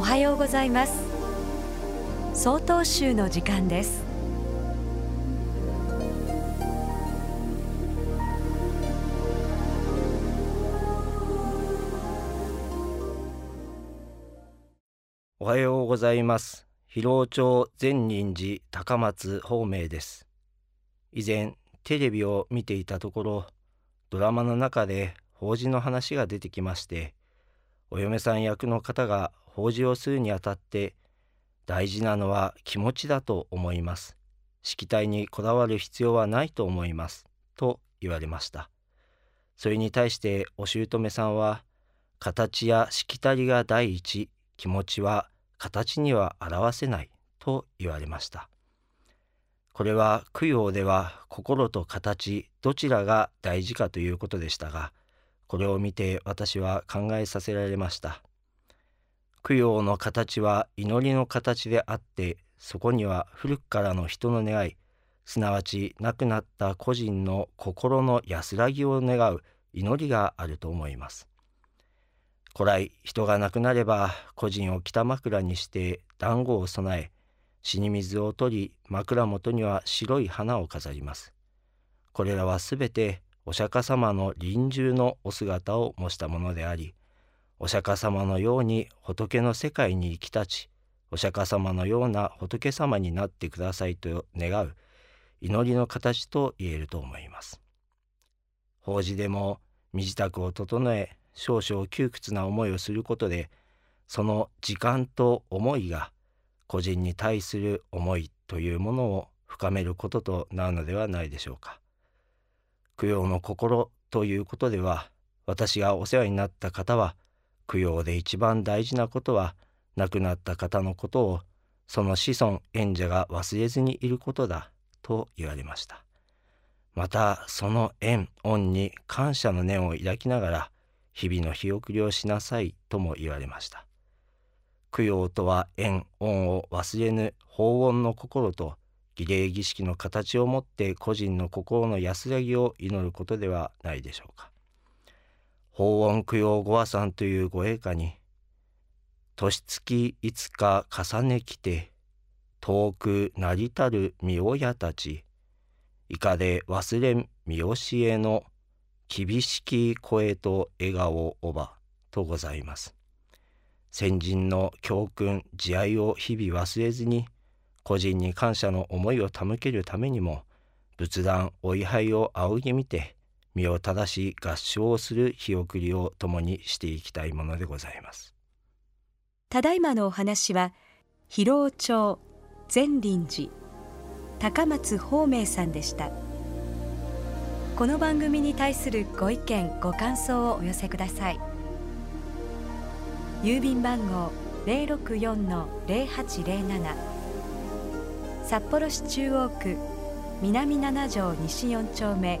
おはようございます。総統集の時間です。おはようございます。広尾町善人寺高松方面です。以前テレビを見ていたところドラマの中で法事の話が出てきましてお嫁さん役の方が法事をするにあたって大事なのは気持ちだと思います。しきたりにこだわる必要はないと思います。と言われました。それに対してお姑さんは形やしきたりが第一。気持ちは形には表せない。と言われました。これは供養では心と形どちらが大事かということでしたがこれを見て私は考えさせられました。供養の形は祈りの形であってそこには古くからの人の願いすなわち亡くなった個人の心の安らぎを願う祈りがあると思います。古来人が亡くなれば個人を北枕にして団子を備え死に水を取り枕元には白い花を飾ります。これらはすべてお釈迦様の臨終のお姿を模したものでありお釈迦様のように仏の世界に生き立ちお釈迦様のような仏様になってくださいと願う祈りの形と言えると思います法事でも身支度を整え少々窮屈な思いをすることでその時間と思いが個人に対する思いというものを深めることとなるのではないでしょうか。供養の心ということでは私がお世話になった方は供養で一番大事なことは亡くなった方のことをその子孫縁者が忘れずにいることだと言われましたまたその縁恩に感謝の念を抱きながら日々の日送りをしなさいとも言われました供養とは縁恩を忘れぬ法恩の心と儀礼儀式の形をもって個人の心の安らぎを祈ることではないでしょうか。法恩供養御和さんというご陛下に年月いつか重ねきて遠くなりたる御親たちいかで忘れん見教えの厳しき声と笑顔おばとございます。先人の教訓慈愛を日々忘れずに個人に感謝の思いを手向けるためにも仏壇お位牌を仰ぎ見て身を正し合唱をする日送りを共にしていきたいものでございます。ただいまのお話は広尾町善林寺高松芳明さんでした。この番組に対するご意見ご感想をお寄せください。郵便番号064-0807札幌市中央区南七条西4丁目